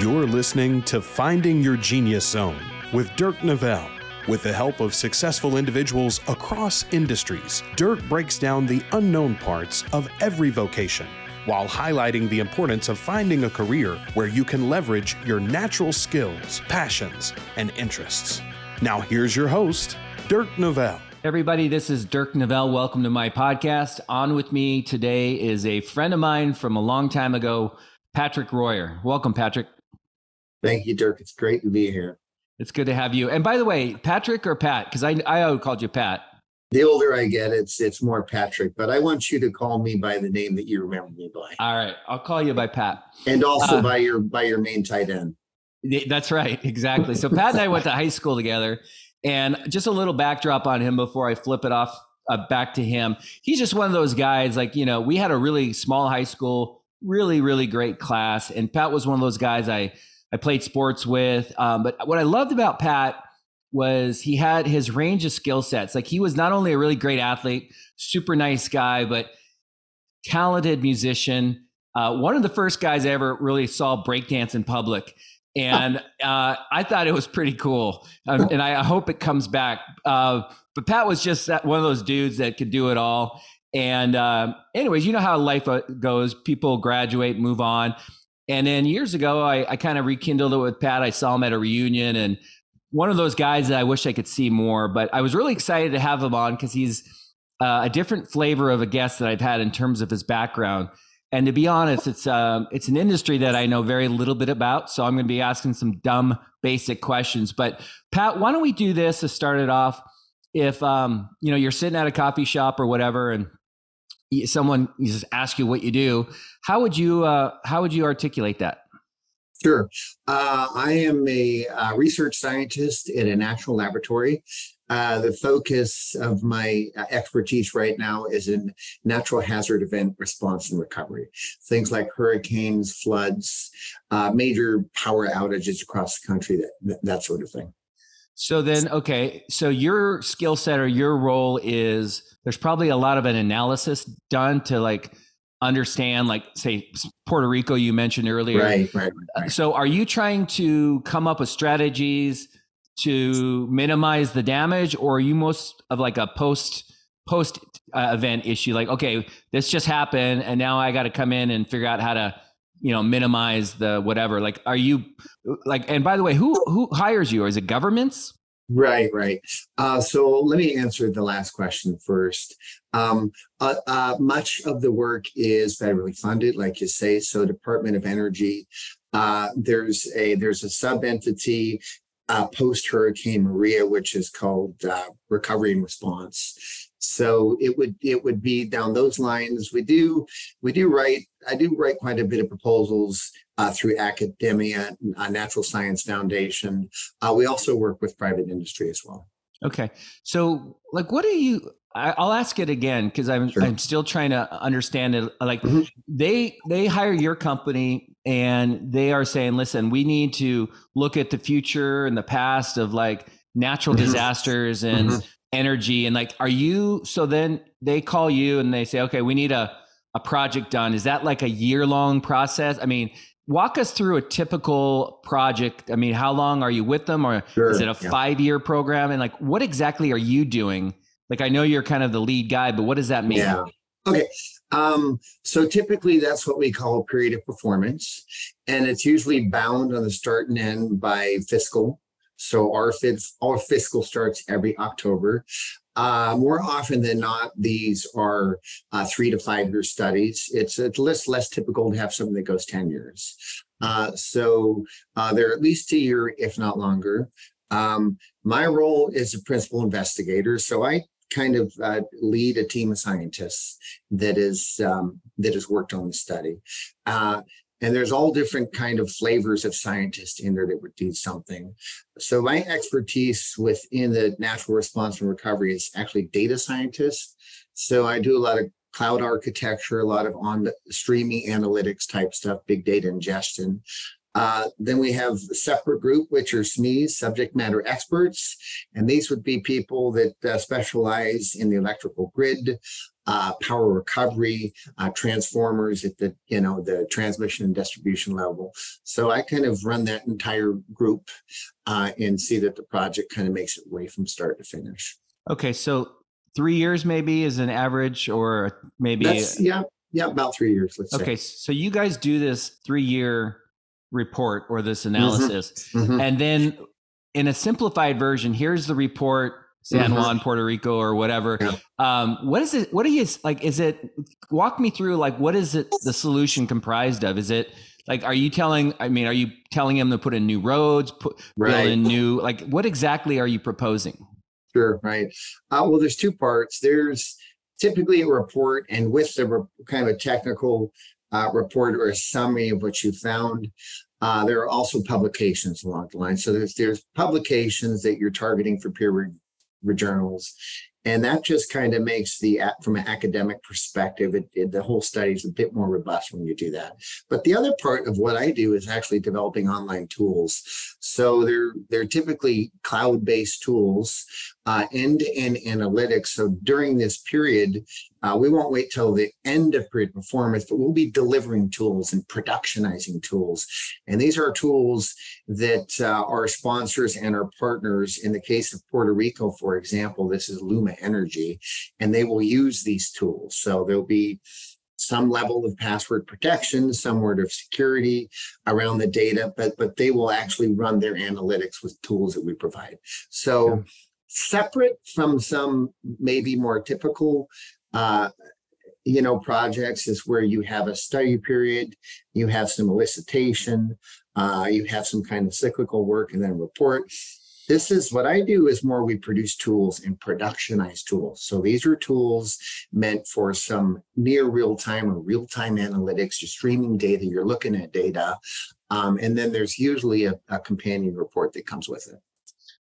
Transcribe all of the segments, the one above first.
You're listening to Finding Your Genius Zone with Dirk Nevelle. With the help of successful individuals across industries, Dirk breaks down the unknown parts of every vocation while highlighting the importance of finding a career where you can leverage your natural skills, passions, and interests. Now, here's your host, Dirk Nevelle. Everybody, this is Dirk Nevelle. Welcome to my podcast. On with me today is a friend of mine from a long time ago, Patrick Royer. Welcome, Patrick. Thank you, Dirk. It's great to be here. It's good to have you. And by the way, Patrick or Pat? Because I I called you Pat. The older I get, it's it's more Patrick, but I want you to call me by the name that you remember me by. All right, I'll call you by Pat. And also uh, by your by your main tight end. That's right, exactly. So Pat and I went to high school together, and just a little backdrop on him before I flip it off uh, back to him. He's just one of those guys. Like you know, we had a really small high school, really really great class, and Pat was one of those guys I I played sports with. Um, but what I loved about Pat was he had his range of skill sets. Like he was not only a really great athlete, super nice guy, but talented musician. Uh, one of the first guys I ever really saw breakdance in public. And uh, I thought it was pretty cool. Um, and I hope it comes back. Uh, but Pat was just that, one of those dudes that could do it all. And uh, anyways, you know how life uh, goes. People graduate, move on. And then years ago, I, I kind of rekindled it with Pat. I saw him at a reunion and one of those guys that I wish I could see more, but I was really excited to have him on because he's uh, a different flavor of a guest that I've had in terms of his background. And to be honest, it's um, it's an industry that I know very little bit about, so I'm going to be asking some dumb, basic questions. But Pat, why don't we do this to start it off? If um, you know you're sitting at a coffee shop or whatever, and someone just ask you what you do, how would you uh, how would you articulate that? Sure. Uh, I am a uh, research scientist in a national laboratory. Uh, the focus of my uh, expertise right now is in natural hazard event response and recovery. Things like hurricanes, floods, uh, major power outages across the country, that, that sort of thing. So then, okay, so your skill set or your role is there's probably a lot of an analysis done to like understand, like say Puerto Rico, you mentioned earlier. Right, right, right. So are you trying to come up with strategies to minimize the damage, or are you most of like a post post uh, event issue? Like, okay, this just happened, and now I got to come in and figure out how to you know minimize the whatever like are you like and by the way who who hires you? Or is it governments? Right right. Uh, so let me answer the last question first. Um, uh, uh, much of the work is federally funded like you say so department of energy uh, there's a there's a sub entity uh, post hurricane maria which is called uh, recovery and response so it would it would be down those lines. We do we do write I do write quite a bit of proposals uh, through academia, uh, Natural Science Foundation. Uh, we also work with private industry as well. Okay, so like, what do you? I, will ask it again because I'm sure. I'm still trying to understand it. Like mm-hmm. they they hire your company and they are saying, listen, we need to look at the future and the past of like natural mm-hmm. disasters and mm-hmm energy and like are you so then they call you and they say okay we need a a project done. Is that like a year long process? I mean walk us through a typical project. I mean how long are you with them? Or sure, is it a yeah. five year program? And like what exactly are you doing? Like i know you're kind of the lead guy but what does that mean? Yeah. Okay um, so typically that's what we call a period of performance and it's usually bound on the start and end by fiscal so our, our fiscal starts every October. Uh, more often than not, these are uh, three to five year studies. It's, it's less, less typical to have something that goes 10 years. Uh, so uh, they're at least a year, if not longer. Um, my role is a principal investigator. So I kind of uh, lead a team of scientists that is um, that has worked on the study. Uh, and there's all different kind of flavors of scientists in there that would do something. So my expertise within the natural response and recovery is actually data scientists. So i do a lot of cloud architecture a lot of on streaming analytics type stuff big data ingestion. Uh, then we have a separate group, which are SMEs, subject matter experts. And these would be people that uh, specialize in the electrical grid, uh, power recovery, uh, transformers at the you know the transmission and distribution level. So I kind of run that entire group uh, and see that the project kind of makes it way from start to finish. Okay, so three years maybe is an average, or maybe That's, yeah, yeah, about three years. Let's okay. say. So you guys do this three year report or this analysis, Mhm. and then in a simplified version, here's the report. San Mhm. Juan, Puerto Rico, or whatever. Yeah. Um, what is it? What are you like? Is it? Walk me through. Like, what is it? The solution comprised of? Is it like? Are you telling? I mean, are you telling him to put in new roads, put build Right. in new? Like, what exactly are you proposing? Sure, right. Uh, well, there's two parts. There's typically a report, and with the re- kind of a technical uh, report or a summary of what you found. Uh, there are also publications along the line. So there's there's publications that you're targeting for peer re- re- journals, and that just kind of makes the from an academic perspective, it, it, the whole study is a bit more robust when you do that. But the other part of what I do is actually developing online tools. So they're they're typically cloud-based tools, uh, end-to-end analytics. So during this period, uh, we won't wait till the end of period performance, but we'll be delivering tools and productionizing tools. And these are tools that uh, our sponsors and our partners, in the case of Puerto Rico, for example, this is Energy, and they will use these tools. So there'll be some level of password protection, some word of security around the data, but but they will actually run their analytics with tools that we provide. So Okay. separate from some maybe more typical uh, you know projects is where you have a study period, you have some elicitation, uh, you have some kind of cyclical work, and then report. This is what I do is more we produce tools and productionize tools. So these are tools meant for some near real time or real time analytics. You're streaming data, you're looking at data. Um, and then there's usually a, a companion report that comes with it.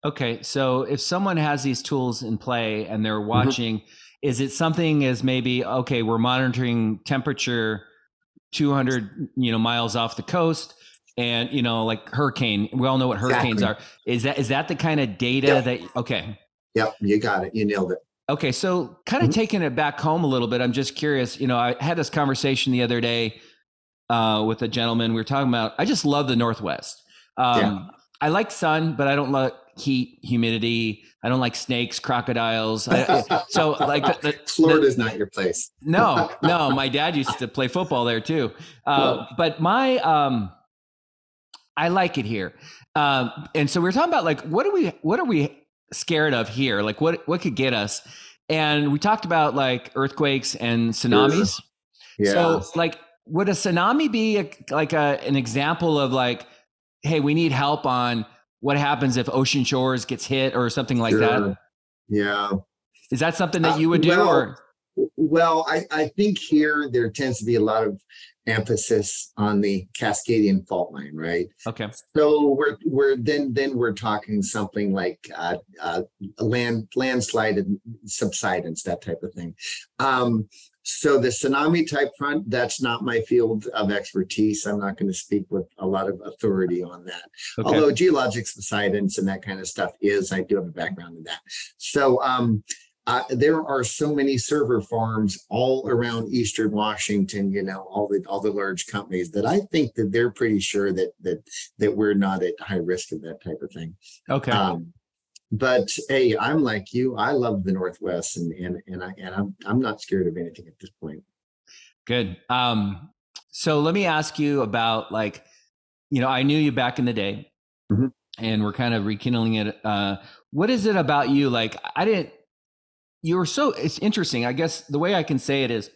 Okay, so if someone has these tools in play and Mm-hmm. they're watching, is it something as maybe okay, we're monitoring temperature 200 you know miles off the coast and you know like hurricane we all know what hurricanes Exactly. are is that is that the kind of data Yeah. that okay Yep, you got it. You nailed it. okay so kind of Mhm. taking it back home a little bit i'm just curious you know i had this conversation the other day uh, with a gentleman we were talking about i just love the northwest um, Yeah. i like sun but i don't like heat humidity i don't like snakes crocodiles I, so like the, the, Florida's not your place. no, no. My dad used to play football there too. Uh, but my, um, I like it here. Um, and so we were talking about like, what are we, what are we scared of here? Like what, what could get us? And we talked about like earthquakes and tsunamis. Yeah. So like, would a tsunami be a, like a, an example of like, Hey, we need help on what happens if ocean shores gets hit or something like that. Yeah. Is that something that Uh, you would do well, or? Well, I, I think here there tends to be a lot of emphasis on the Cascadian fault line, right? Okay. So we're we're then then we're talking something like uh, uh, land landslide and subsidence, that type of thing. Um, so the tsunami type front, that's not my field of expertise. I'm not going to speak with a lot of authority on that. Okay. Although geologic subsidence and that kind of stuff is, I do have a background in that. So um, uh, there are so many server farms all around Eastern Washington. You know, all the all the large companies that I think that they're pretty sure that that that we're not at high risk of that type of thing. okay. Um, but hey, I'm like you. I love the Northwest, and and and I and I'm I'm not scared of anything at this point. Good. Um, so let me ask you about like, you know, I knew you back in the day, Mhm. and we're kind of rekindling it. Uh, what is it about you? Like, I didn't. You were so. It's interesting. I guess the way I can say it is,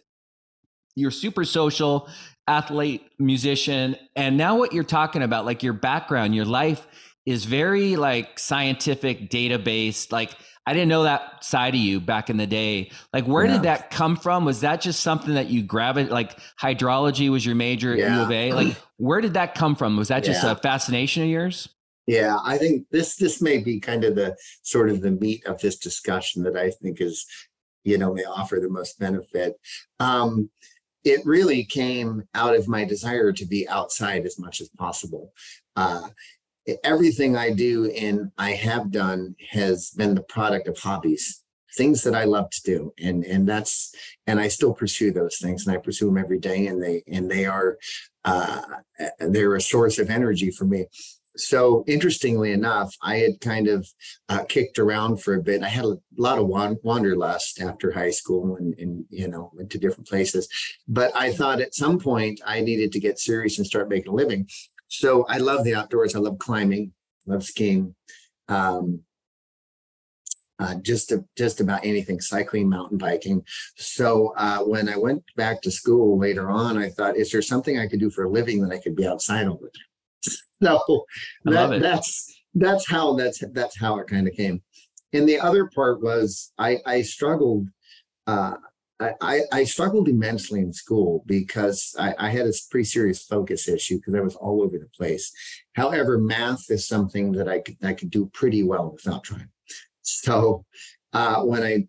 you're super social, athlete, musician, and now what you're talking about, like your background, your life is very like scientific, data based. Like I didn't know that side of you back in the day. Like where Yeah. did that come from? Was that just something that you grabbed? Like hydrology was your major at U of A. Like where did that come from? Was that just Yeah. a fascination of yours? Yeah, I think this this may be kind of the sort of the meat of this discussion that I think is, you know, may offer the most benefit. Um, it really came out of my desire to be outside as much as possible. Uh, everything I do and I have done has been the product of hobbies things that I love to do, and and that's and I still pursue those things, and I pursue them every day, and they and they are uh, they're a source of energy for me. So interestingly enough, I had kind of uh, kicked around for a bit. I had a lot of wanderlust after high school and, and, you know, went to different places. But I thought at some point I needed to get serious and start making a living. So I love the outdoors. I love climbing, love skiing. Um, uh, just just about anything cycling mountain biking so uh, when i went back to school later on i thought is there something i could do for a living that i could be outside all the time so that, that's that's how that's that's how it kind of came and the other part was i i struggled uh, I, I struggled immensely in school because I, I had a pretty serious focus issue because I was all over the place. However, math is something that I could I could do pretty well without trying. So uh, when I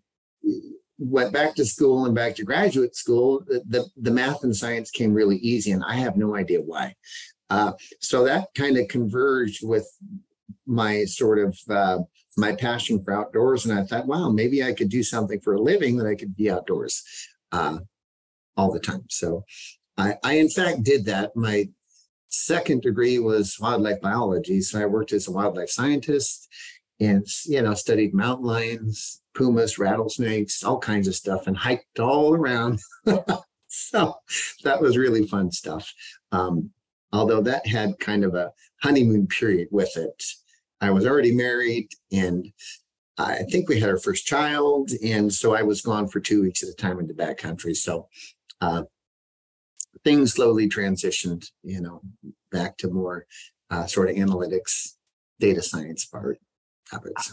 went back to school and back to graduate school, the, the, the, math and science came really easy, and I have no idea why. Uh, so that kind of converged with my sort of uh, my passion for outdoors, and I thought, wow, maybe I could do something for a living that I could be outdoors uh, all the time. So I, I, in fact, did that. My second degree was wildlife biology, so I worked as a wildlife scientist and you know studied mountain lions pumas rattlesnakes all kinds of stuff and hiked all around so that was really fun stuff um, although that had kind of a honeymoon period with it i was already married and i think we had our first child and so i was gone for two weeks at a time in the backcountry so uh, things slowly transitioned you know back to more uh, sort of analytics data science part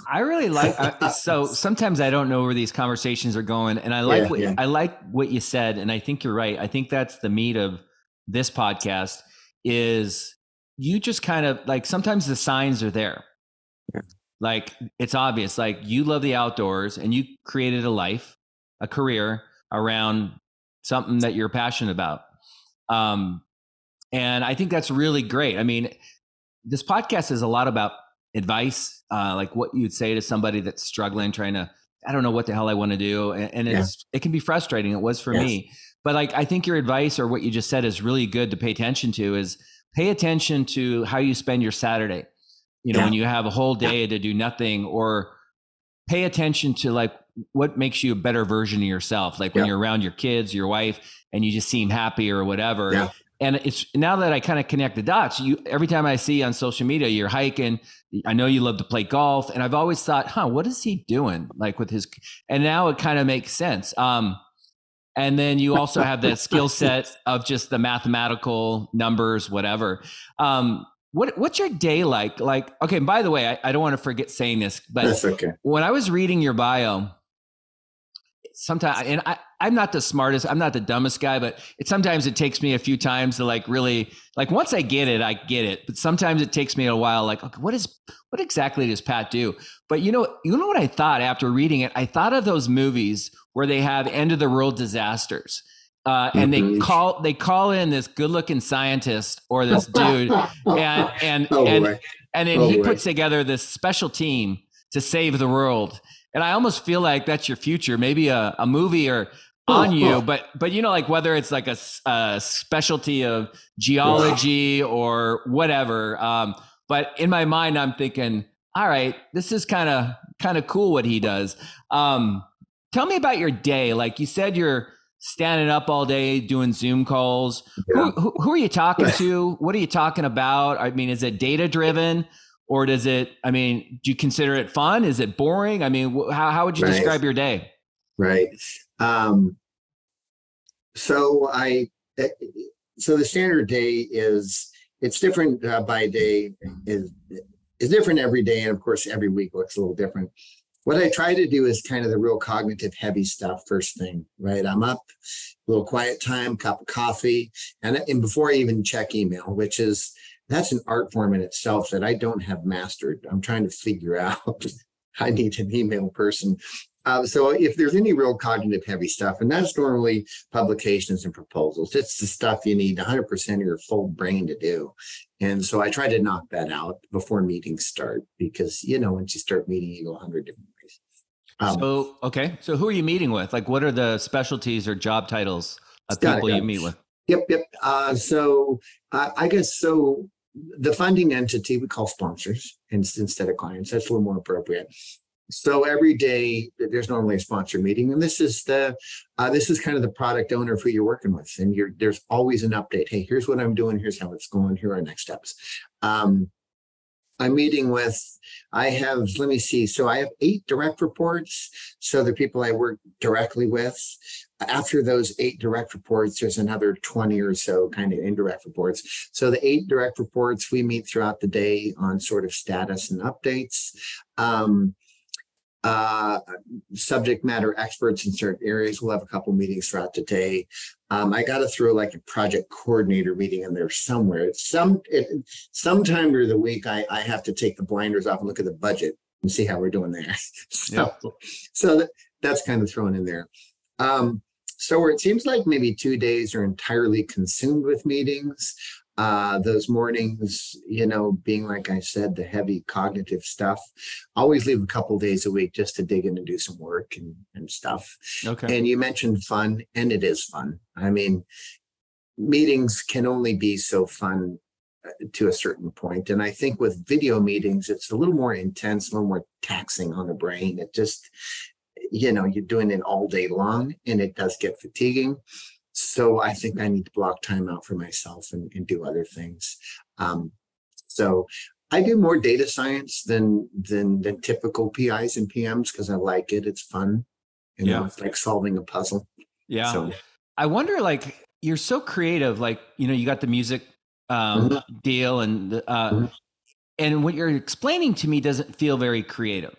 I really like. Uh, so sometimes I don't know where these conversations are going, and I like yeah, what yeah. I like what you said, and I think you're right. I think that's the meat of this podcast. Is you just kind of like sometimes the signs are there, yeah. like it's obvious. Like you love the outdoors, and you created a life, a career around something that you're passionate about. Um, and I think that's really great. I mean, this podcast is a lot about advice, uh, like what you'd say to somebody that's struggling, trying to, I don't know what the hell I want to do. And, and it's, yeah. it can be frustrating. It was for yes. me, but like, I think your advice or what you just said is really good to pay attention to is pay attention to how you spend your Saturday. You know, yeah. when you have a whole day yeah. to do nothing or pay attention to like what makes you a better version of yourself. Like when you're around your kids, your wife, and you just seem happy or whatever and it's now that I kind of connect the dots, you every time I see on social media you're hiking, I know you love to play golf, and I've always thought, huh, what is he doing like with his and now it kind of makes sense. Um and then you also have that skill set of just the mathematical numbers, whatever. Um, what what's your day like? Like, okay, by the way, I, I don't want to forget saying this, but okay. when I was reading your bio, sometimes and I, i'm not the smartest i'm not the dumbest guy but it sometimes it takes me a few times to like really like once i get it i get it but sometimes it takes me a while like okay, what is what exactly does pat do but you know you know what i thought after reading it i thought of those movies where they have end of the world disasters uh, and they mm-hmm. call they call in this good looking scientist or this dude and and oh, and, and then oh, he puts together this special team to save the world and I almost feel like that's your future, maybe a, a movie or on you, but but you know, like whether it's like a, a specialty of geology or whatever. Um, but in my mind, I'm thinking, all right, this is kind of kind of cool what he does. Um, tell me about your day. Like you said, you're standing up all day doing Zoom calls. Yeah. Who, who, who are you talking to? What are you talking about? I mean, is it data driven? or does it i mean do you consider it fun is it boring i mean how, how would you right. describe your day right um so i eh, so the standard day is it's different uh, by day is is different every day and of course every week looks a little different what i try to do is kind of the real cognitive heavy stuff first thing right i'm up a little quiet time cup of coffee and, and before i even check email which is that's an art form in itself that I don't have mastered. I'm trying to figure out. I need an email person. Uh, so if there's any real cognitive heavy stuff, and that's normally publications and proposals, it's the stuff you need 100% of your full brain to do. And so I try to knock that out before meetings start because, you know, once you start meeting, you go 100 different. Um, so okay, so who are you meeting with? Like, what are the specialties or job titles of people you meet with? Yep, yep. Uh, so uh, I guess so. The funding entity we call sponsors instead of clients. That's a little more appropriate. So every day there's normally a sponsor meeting, and this is the uh, this is kind of the product owner of who you're working with, and you're there's always an update. Hey, here's what I'm doing. Here's how it's going. Here are next steps. Um, I'm meeting with, I have, let me see, so I have eight direct reports. So the people I work directly with. After those eight direct reports, there's another 20 or so kind of indirect reports. So the eight direct reports, we meet throughout the day on sort of status and updates. Um, uh, subject matter experts in certain areas. We'll have a couple meetings throughout the day. Um, I got to throw like a project coordinator meeting in there somewhere. Some it, sometime during the week, I, I have to take the blinders off and look at the budget and see how we're doing there. so, yep. so that, that's kind of thrown in there. Um, so where it seems like maybe two days are entirely consumed with meetings, uh, those mornings, you know, being like I said, the heavy cognitive stuff. always leave a couple days a week just to dig in and do some work and, and stuff. Okay. And you mentioned fun, and it is fun. I mean, meetings can only be so fun uh, to a certain point. And I think with video meetings, it's a little more intense, a little more taxing on the brain. It just, you know, you're doing it all day long and it does get fatiguing. So I think I need to block time out for myself and, and do other things. Um, so I do more data science than than than typical PIs and PMs because I like it. It's fun. You know, yeah. it's like solving a puzzle. Yeah. So, I wonder, like, you're so creative. Like, you know, you got the music um, mm-hmm. deal, and uh, mm-hmm. and what you're explaining to me doesn't feel very creative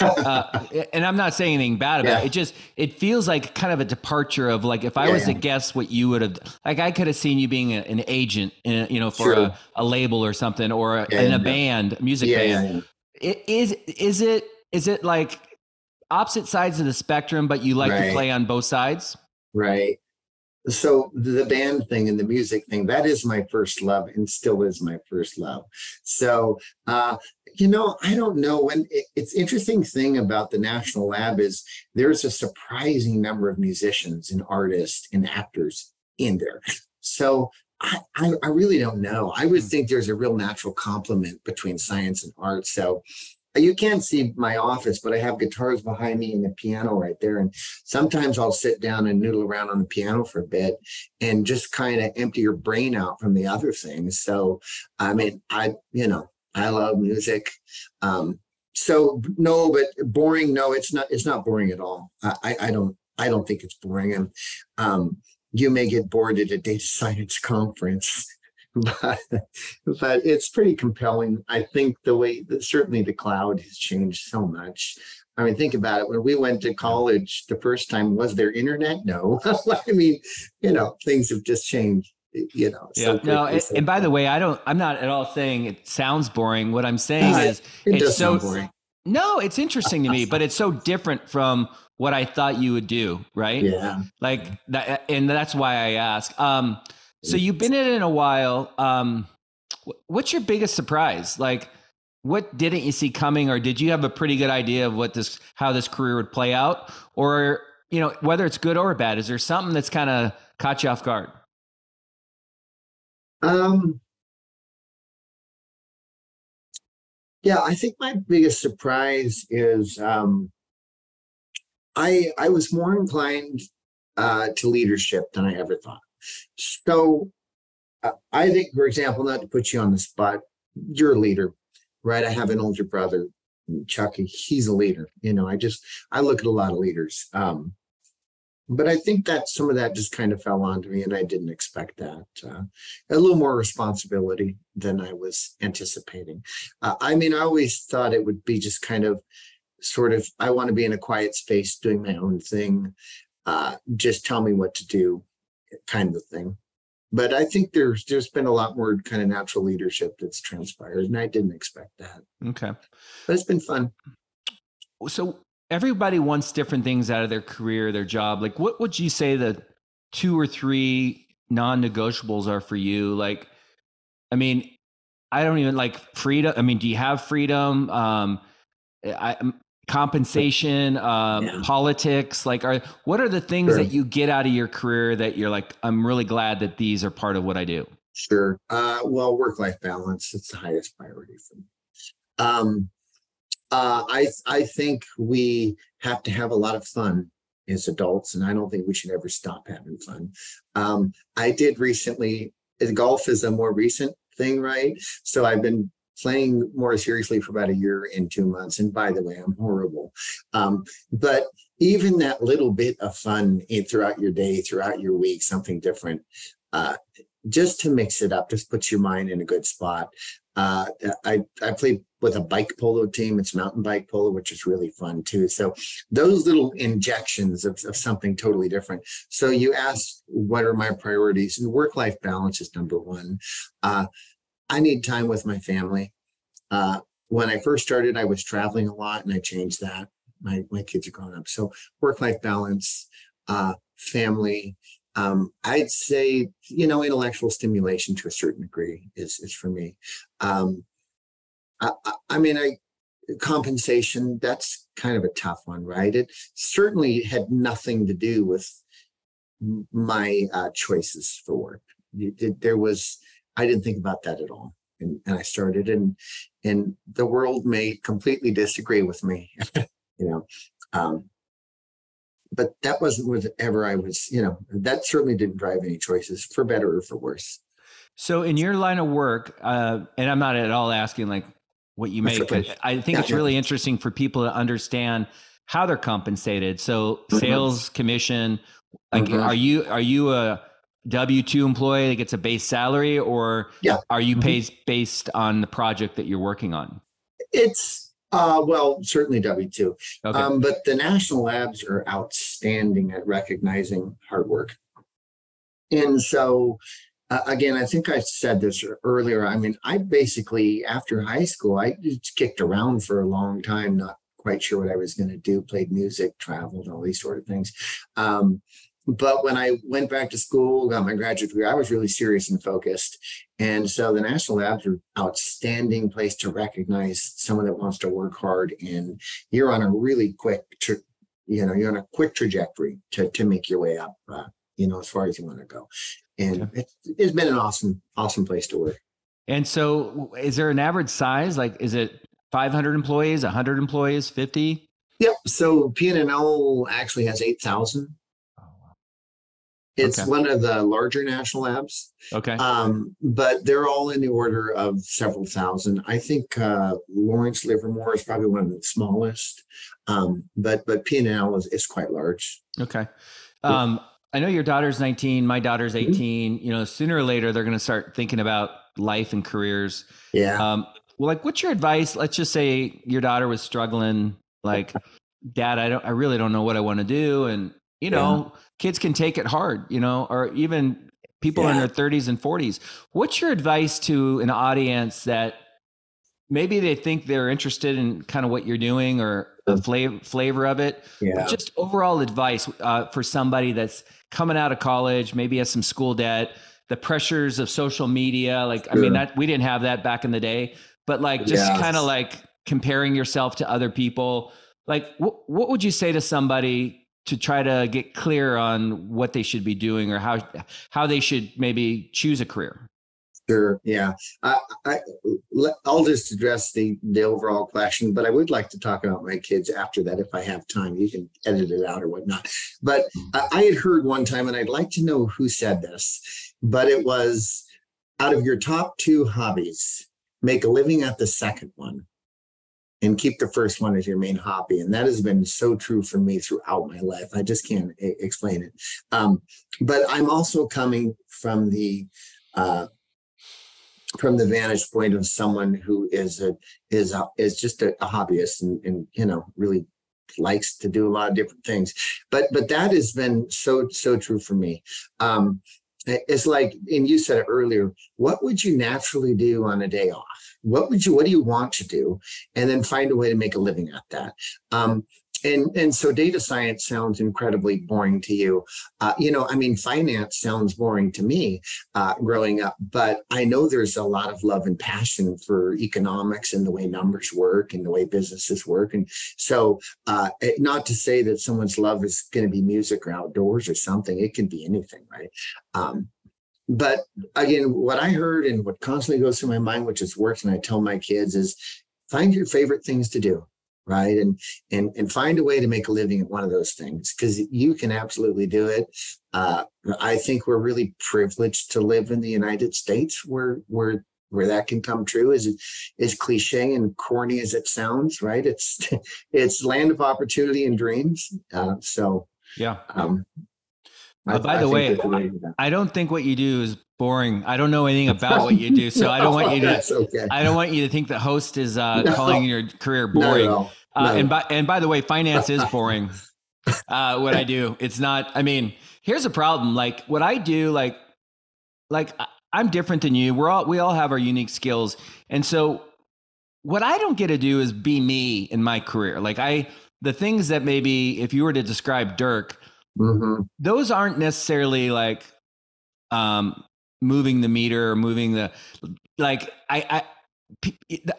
uh, and I'm not saying anything bad about yeah. it. It just it feels like kind of a departure of like if I yeah, was yeah. to guess what you would have like I could have seen you being a, an agent, in, you know, for a, a, label or something or a, in a band, music band. It, is is it is it like opposite sides of the spectrum, but you like right. to play on both sides? Right so the band thing and the music thing that is my first love and still is my first love so uh you know i don't know when it, it's interesting thing about the national lab is there's a surprising number of musicians and artists and actors in there so I, I, I really don't know. I would hmm. think there's a real natural complement between science and art. So you can't see my office, but I have guitars behind me and a piano right there. And sometimes I'll sit down and noodle around on the piano for a bit and just kind of empty your brain out from the other things. So, I mean, I, you know, I love music. Um, so no, but boring. No, it's not, it's not boring at all. I, I don't, I don't think it's boring. And, um, you may get bored at a data science conference but but it's pretty compelling. I think the way that certainly the cloud has changed so much. I mean, think about it. When we went to college the first time, was there internet? No. I mean, you know, things have just changed. You know. Yeah. So no. And, and, by the way, I don't. I'm not at all saying it sounds boring. What I'm saying is, it it's so boring. No, it's interesting to me, but it's so different from what I thought you would do, right? Yeah. Like that, and that's why I ask. Um, so you've been in it a while. Um, what's your biggest surprise? Like, what didn't you see coming, or did you have a pretty good idea of what this, how this career would play out, or you know, whether it's good or bad? Is there something that's kind of caught you off guard? Um. Yeah, I think my biggest surprise is um, I I was more inclined uh, to leadership than I ever thought. So uh, I think, for example, not to put you on the spot, you're a leader, right? I have an older brother, Chucky. He's a leader. You know, I just I look at a lot of leaders. Um, but I think that some of that just kind of fell onto me, and I didn't expect that. Uh, a little more responsibility than I was anticipating. Uh, I mean, I always thought it would be just kind of sort of I want to be in a quiet space doing my own thing. Uh, just tell me what to do kind of thing. But I think there's there's been a lot more kind of natural leadership that's transpired, and I didn't expect that. Okay, but it's been fun. So everybody wants different things out of their career, their job. Like, what would you say the two or three non-negotiables are for you? Like, I mean, I don't even like freedom. I mean, do you have freedom? Um, I compensation, um, yeah. politics? Like, are what are the things sure. that you get out of your career that you're like, I'm really glad that these are part of what I do? Sure. Uh, well, work life balance, it's the highest priority for me. Um, uh, I, I think we have to have a lot of fun as adults, and I don't think we should ever stop having fun. Um, I did recently, golf is a more recent thing, right? So I've been playing more seriously for about a year and two months. And by the way, I'm horrible. Um, but even that little bit of fun throughout your day, throughout your week, something different, uh, just to mix it up, just puts your mind in a good spot. Uh, I I played with a bike polo team. It's mountain bike polo, which is really fun too. So those little injections of, of something totally different. So you ask, what are my priorities? And work life balance is number one. Uh, I need time with my family. Uh, when I first started, I was traveling a lot, and I changed that. My my kids are grown up, so work life balance, uh, family, um, I'd say, you know, intellectual stimulation to a certain degree is is for me. Um, I, I mean, I compensation that's kind of a tough one, right? It certainly had nothing to do with my uh, choices for work. It, there was, I didn't think about that at all, and, and I started, and and the world may completely disagree with me, you know. Um, but that wasn't whatever I was, you know, that certainly didn't drive any choices for better or for worse. So in your line of work, uh, and I'm not at all asking like what you make, okay. but I think yeah, it's yeah. really interesting for people to understand how they're compensated. So mm-hmm. sales commission, like mm-hmm. are you are you a W two employee that gets a base salary, or yeah. are you mm-hmm. based on the project that you're working on? It's uh, well, certainly W2. Okay. Um, but the national labs are outstanding at recognizing hard work. And so, uh, again, I think I said this earlier. I mean, I basically, after high school, I just kicked around for a long time, not quite sure what I was going to do, played music, traveled, all these sort of things. Um, but when I went back to school, got my graduate degree, I was really serious and focused. And so the National Labs are an outstanding place to recognize someone that wants to work hard. And you're on a really quick, tra- you know, you're on a quick trajectory to, to make your way up, uh, you know, as far as you want to go. And okay. it's, it's been an awesome, awesome place to work. And so is there an average size? Like, is it 500 employees, 100 employees, 50? Yep. So PNNL actually has 8,000 it's okay. one of the larger national labs. Okay. Um, but they're all in the order of several thousand. I think uh, Lawrence Livermore is probably one of the smallest. Um, but but PNL is, is quite large. Okay. Um, I know your daughter's 19, my daughter's mm-hmm. 18. Mm-hmm. You know, sooner or later they're going to start thinking about life and careers. Yeah. Um, well, like, what's your advice? Let's just say your daughter was struggling, like, Dad, I don't, I really don't know what I want to do, and you know, yeah. kids can take it hard, you know, or even people yeah. in their 30s and 40s. What's your advice to an audience that maybe they think they're interested in kind of what you're doing or the flavor flavor of it? Yeah. just overall advice uh, for somebody that's coming out of college, maybe has some school debt, the pressures of social media. Like, sure. I mean, that we didn't have that back in the day, but like just yes. kind of like comparing yourself to other people. Like, wh- what would you say to somebody to try to get clear on what they should be doing or how how they should maybe choose a career. Sure yeah. I, I i'll just address the the overall question but i would like to talk about my kids after that if i have time. You can edit it out or whatnot. But mm-hmm. i had heard one time and i'd like to know who said this but it was out of your top two hobbies make a living at the second one and keep the first one as your main hobby. And that has been so true for me throughout my life. I just can't explain it. Um, but I'm also coming from the uh, from the vantage point of someone who is a is a, is just a, a hobbyist and, and you know really likes to do a lot of different things. But but that has been so so true for me. Um, it's like, and you said it earlier. What would you naturally do on a day off? what would you what do you want to do and then find a way to make a living at that um, and and so data science sounds incredibly boring to you. Uh, you know i mean finance sounds boring to me uh, growing up but i know there's a lot of love and passion for economics and the way numbers work and the way businesses work. And so uh, not to say that someone's love is going to be music or outdoors or something it can be anything right? Um, but again what i heard and what constantly goes through my mind which has worked and i tell my kids is find your favorite things to do right? And and and find a way to make a living at one of those things because you can absolutely do it. Uh, i think we're really privileged to live in the united states where where where that can come true. Is is cliche and corny as it sounds right? It's it's land of opportunity and dreams. Uh, so yeah. um, uh, by I the way, I don't think what you do is boring. I don't know anything about what you do, so I don't want you to. Okay. I don't want you to think the host is uh, no, calling your career boring. No, no, uh, and by and by the way, finance is boring. uh, what I do, it's not. I mean, here's a problem. Like what I do, like like I'm different than you. We're all we all have our unique skills, and so what I don't get to do is be me in my career. Like I, the things that maybe if you were to describe Dirk Mm-hmm. Those aren't necessarily like um, moving the meter or moving the like. I, I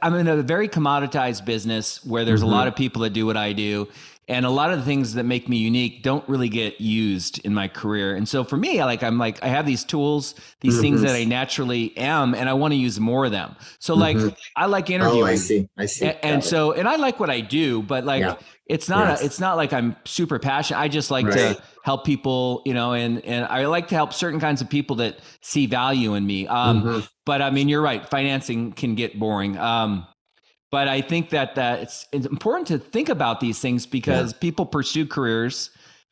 I'm in a very commoditized business where there's mm-hmm. a lot of people that do what I do, and a lot of the things that make me unique don't really get used in my career and so for me I like i'm like i have these tools these mm-hmm. things that i naturally am and i want to use more of them so like mm-hmm. i like interviewing oh, i see i see and, and so and i like what i do but like yeah. it's not yes. a, it's not like i'm super passionate i just like right. to help people you know and and i like to help certain kinds of people that see value in me um mm-hmm. but i mean you're right financing can get boring um but I think that that it's, it's important to think about these things because yeah. people pursue careers,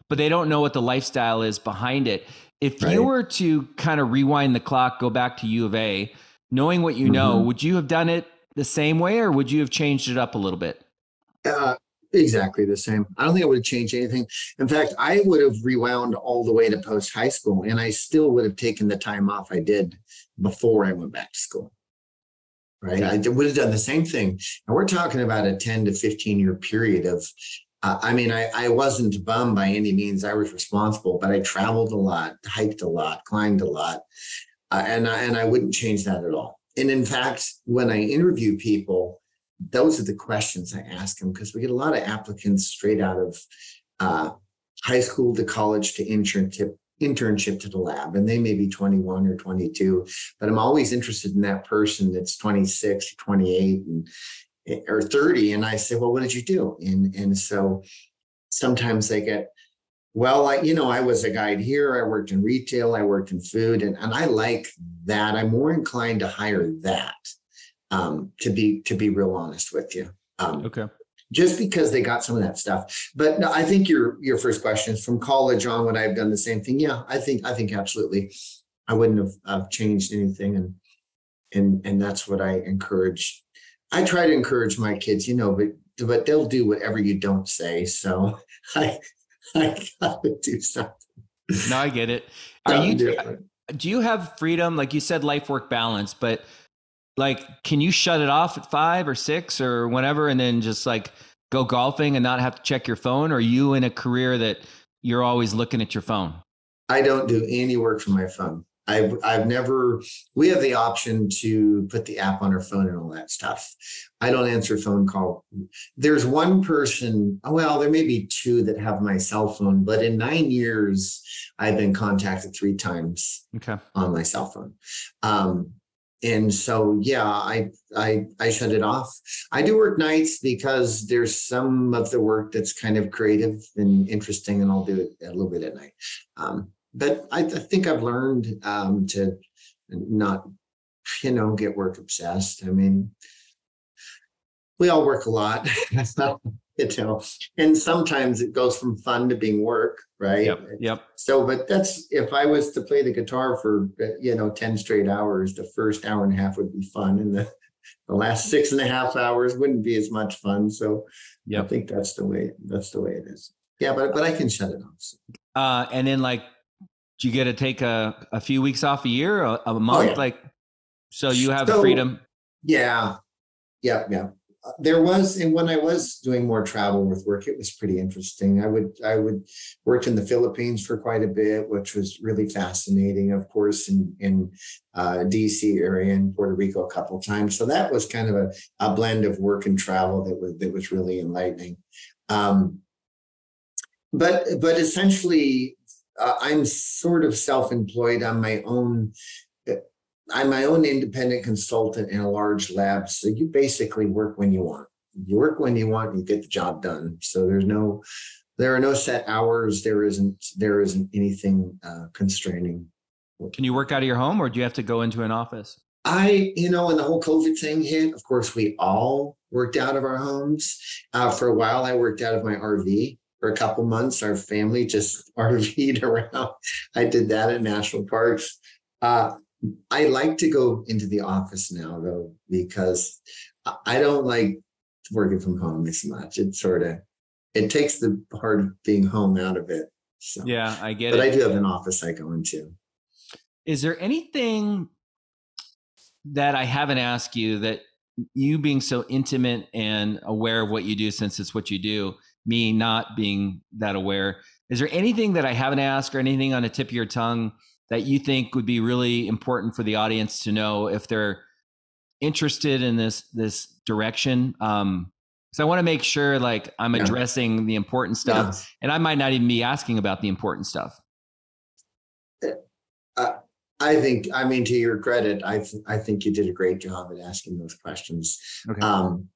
but they don't know what the lifestyle is behind it. If right. you were to kind of rewind the clock, go back to U of A, knowing what you mm-hmm. know, would you have done it the same way, or would you have changed it up a little bit? Uh, exactly the same. I don't think I would have changed anything. In fact, I would have rewound all the way to post high school, and I still would have taken the time off I did before I went back to school right? I would have done the same thing. And we're talking about a 10 to 15 year period of, uh, I mean, I, I wasn't bummed by any means. I was responsible, but I traveled a lot, hiked a lot, climbed a lot. Uh, and, I, and I wouldn't change that at all. And in fact, when I interview people, those are the questions I ask them because we get a lot of applicants straight out of uh, high school to college to internship internship to the lab and they may be 21 or 22 but i'm always interested in that person that's 26 28 and or 30 and i say well what did you do? And and so sometimes they get well I, you know i was a guide here i worked in retail i worked in food and, and i like that i'm more inclined to hire that um, to be to be real honest with you um, okay just because they got some of that stuff. But no, I think your your first question is from college on would I have done the same thing? Yeah, I think I think absolutely. I wouldn't have, have changed anything, and and and that's what I encourage. I try to encourage my kids, you know, but but they'll do whatever you don't say. So I I gotta do something. No, I get it. Are you different. do you have freedom? Like you said, life work balance, but like, can you shut it off at five or six or whatever, and then just like go golfing and not have to check your phone? Or are you in a career that you're always looking at your phone? I don't do any work from my phone. I've I've never. We have the option to put the app on our phone and all that stuff. I don't answer phone call. There's one person. Well, there may be two that have my cell phone, but in nine years, I've been contacted three times okay. on my cell phone. Um, and so yeah i i i shut it off. I do work nights because there's some of the work that's kind of creative and interesting and i'll do it a little bit at night. Um, but I, I, think i've learned um, to not you know get work obsessed. I mean we all work a lot you know and sometimes it goes from fun to being work right? Yep, yep. So but that's if i was to play the guitar for you know 10 straight hours the first hour and a half would be fun and the the last six and a half hours wouldn't be as much fun so yep. i think that's the way that's the way it is. Yeah but but i can shut it off uh and then like do you get to take a, a few weeks off a year a, a month oh, yeah. like so you have so, freedom? yeah yeah yeah there was, and when I was doing more travel with work, it was pretty interesting. I would, I would worked in the Philippines for quite a bit, which was really fascinating. Of course, in in uh, DC area and Puerto Rico a couple times. So that was kind of a, a blend of work and travel that was that was really enlightening. Um, but but essentially, uh, I'm sort of self-employed on my own I'm my own independent consultant in a large lab. So you basically work when you want. You work when you want, and you get the job done. So there's no, there are no set hours. There isn't, there isn't anything uh, constraining. Can you work out of your home, or do you have to go into an office? I, you know, when the whole COVID thing hit, of course, we all worked out of our homes. Uh, for a while, I worked out of my RV for a couple months. Our family just RV'd around. I did that at national parks. Uh, I like to go into the office now though, because I don't like working from home as much. It sort of it takes the part of being home out of it. So yeah, I get but it. But I do have an office I go into. Is there anything that I haven't asked you that you being so intimate and aware of what you do since it's what you do, me not being that aware, is there anything that I haven't asked or anything on the tip of your tongue that you think would be really important for the audience to know if they're interested in this this direction um so i want to make sure like i'm yeah. addressing the important stuff yeah. and i might not even be asking about the important stuff uh, i think i mean to your credit i th- i think you did a great job at asking those questions okay. um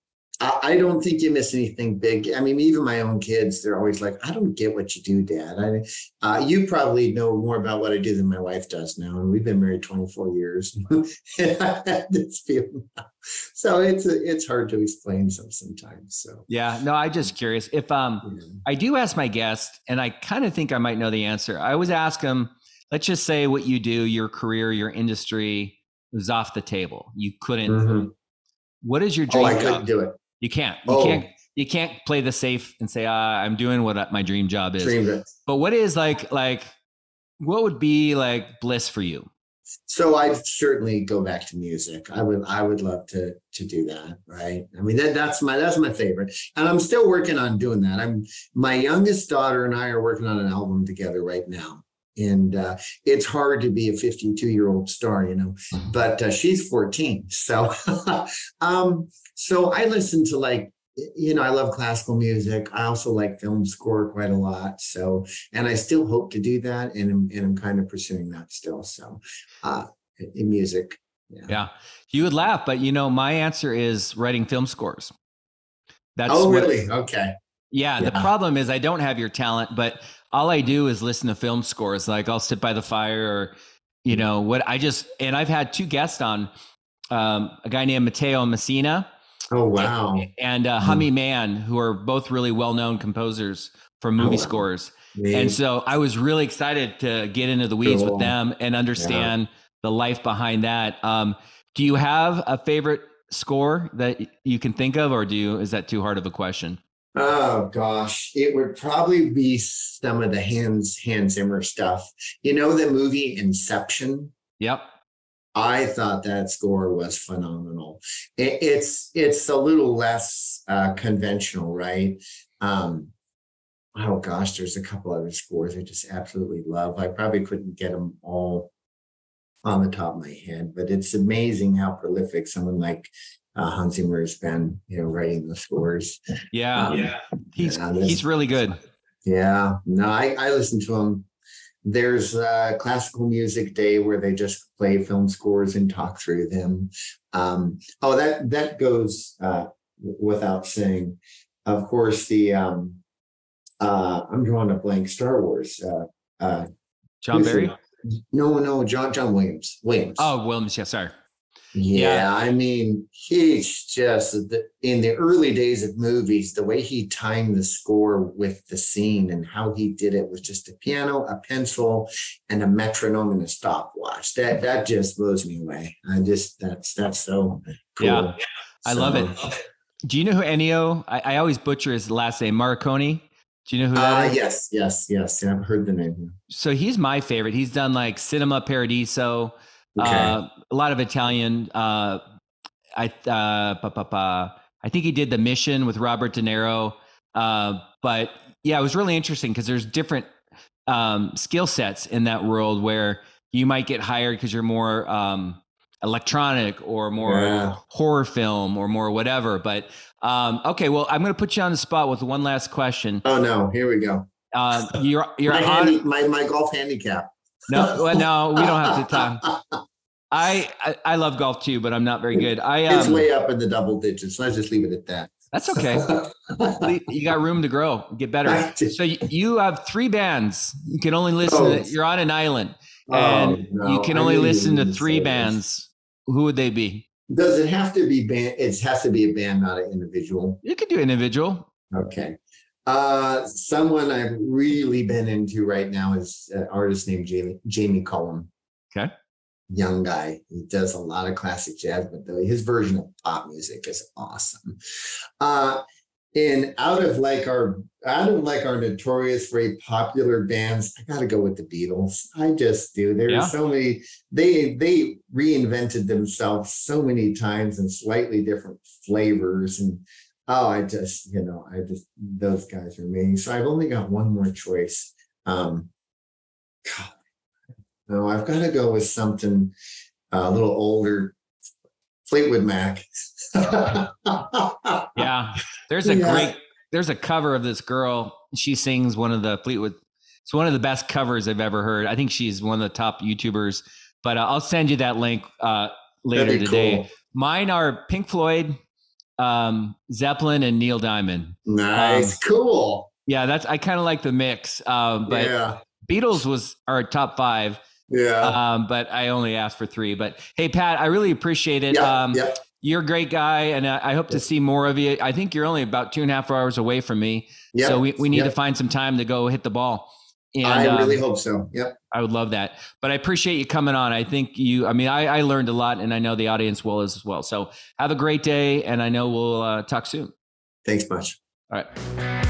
I don't think you miss anything big. I mean, even my own kids, they're always like, I don't get what you do, Dad. I, uh, you probably know more about what I do than my wife does now. And we've been married 24 years. this feeling so it's it's hard to explain some sometimes. So yeah, no, I'm just curious. If um yeah. I do ask my guest, and I kind of think I might know the answer. I always ask them, let's just say what you do, your career, your industry was off the table. You couldn't mm-hmm. What is your dream? Oh, I couldn't do it. You can't. You oh. can't. You can't play the safe and say, ah, "I'm doing what my dream job is." Dream but what is like like what would be like bliss for you? So I'd certainly go back to music. I would I would love to to do that. Right. I mean that that's my that's my favorite. And I'm still working on doing that. I'm my youngest daughter and I are working on an album together right now. And uh, it's hard to be a 52 year old star, you know, mm-hmm. but uh, she's 14. So um, so I listen to like, you know, I love classical music. I also like film score quite a lot. So, and I still hope to do that. And I'm, and I'm kind of pursuing that still. So, uh, in music. Yeah. yeah. You would laugh, but you know, my answer is writing film scores. That's oh, really? What, okay. Yeah, yeah. The problem is I don't have your talent, but all I do is listen to film scores. Like I'll sit by the fire or, you know, what I just, and I've had two guests on um, a guy named Mateo Messina Oh wow! And, and uh, Hummie mm. Mann, who are both really well-known composers for movie oh, wow. scores. And so I was really excited to get into the weeds cool. with them and understand yeah. the life behind that. Um, do you have a favorite score that you can think of, or do you? Is that too hard of a question? Oh gosh, it would probably be some of the Hans Hans Zimmer stuff. You know the movie Inception. Yep. I thought that score was phenomenal. It, it's it's a little less uh, conventional, right? Um, oh gosh, there's a couple other scores I just absolutely love. I probably couldn't get them all on the top of my head, but it's amazing how prolific someone like uh, Hans Zimmer has been, you know, writing the scores. Yeah, um, yeah, he's he's really good. Yeah, no, I I listen to him there's a classical music day where they just play film scores and talk through them. Um, oh, that that goes uh, without saying. Of course, the um, uh, I'm drawing a blank. Star Wars. Uh, uh, John Barry. No, no, John John Williams. Williams. Oh, Williams. Yeah, sorry. Yeah, yeah, I mean, he's just in the early days of movies, the way he timed the score with the scene and how he did it was just a piano, a pencil, and a metronome and a stopwatch. That that just blows me away. I just that's that's so cool. Yeah, I so, love it. Do you know who Ennio? I, I, always butcher his last name, Morricone. Do you know who that uh, is? Yes, yes, yes. I've heard the name. So he's my favorite. He's done like Cinema Paradiso. Okay. Uh, a lot of Italian. Uh, I uh, pa, pa, pa, I think he did The Mission with Robert De Niro. Uh, but yeah, it was really interesting because there's different um, skill sets in that world where you might get hired because you're more um, electronic or more Yeah. horror film or more whatever. But um, okay, well, I'm going to put you on the spot with one last question. Oh no, here we go. Uh, you're you're my, on. my my golf handicap. No, well, no, we don't have to talk. I, I I love golf too, but I'm not very good. I It's um, way up in the double digits. Let's just leave it at that. that's okay. You got room to grow, get better. So you, have three bands. You can only listen. Oh. To, you're on an island, Oh, and no, you can only listen to three say this. bands. Who would they be? Does it have to be band? It has to be a band, not an individual. You could do individual. Okay. Uh, someone I've really been into right now is an artist named Jamie Jamie Cullum. Okay. Young guy. He does a lot of classic jazz, but the, his version of pop music is awesome. Uh, and out of like our out of like our notorious, very popular bands, I gotta go with the Beatles. I just do. There's Yeah. so many. They they reinvented themselves so many times in slightly different flavors and Oh, I just, you know, I just those guys are amazing. So I've only got one more choice. Um God, no, I've got to go with something uh, a little older. Fleetwood Mac. Yeah, there's a Yeah. great. There's a cover of this girl. She sings one of the Fleetwood. It's one of the best covers I've ever heard. I think she's one of the top YouTubers. But uh, I'll send you that link uh, later today. cool. Mine are Pink Floyd, um, Zeppelin, and Neil Diamond. Nice, Um, cool. Yeah, that's I kind of like the mix. Um, but yeah, Beatles was our top five. yeah, Um, but I only asked for three. But hey, Pat, I really appreciate it. yeah, um, yeah. You're a great guy, and I, I hope to see more of you. I think you're only about two and a half hours away from me, yeah. so we, we need to find some time to go hit the ball. And I um, really hope so. Yep. I would love that. But I appreciate you coming on. I think you. I mean, I, I learned a lot, and I know the audience will as well. So have a great day, and I know we'll uh, talk soon. Thanks much. All right.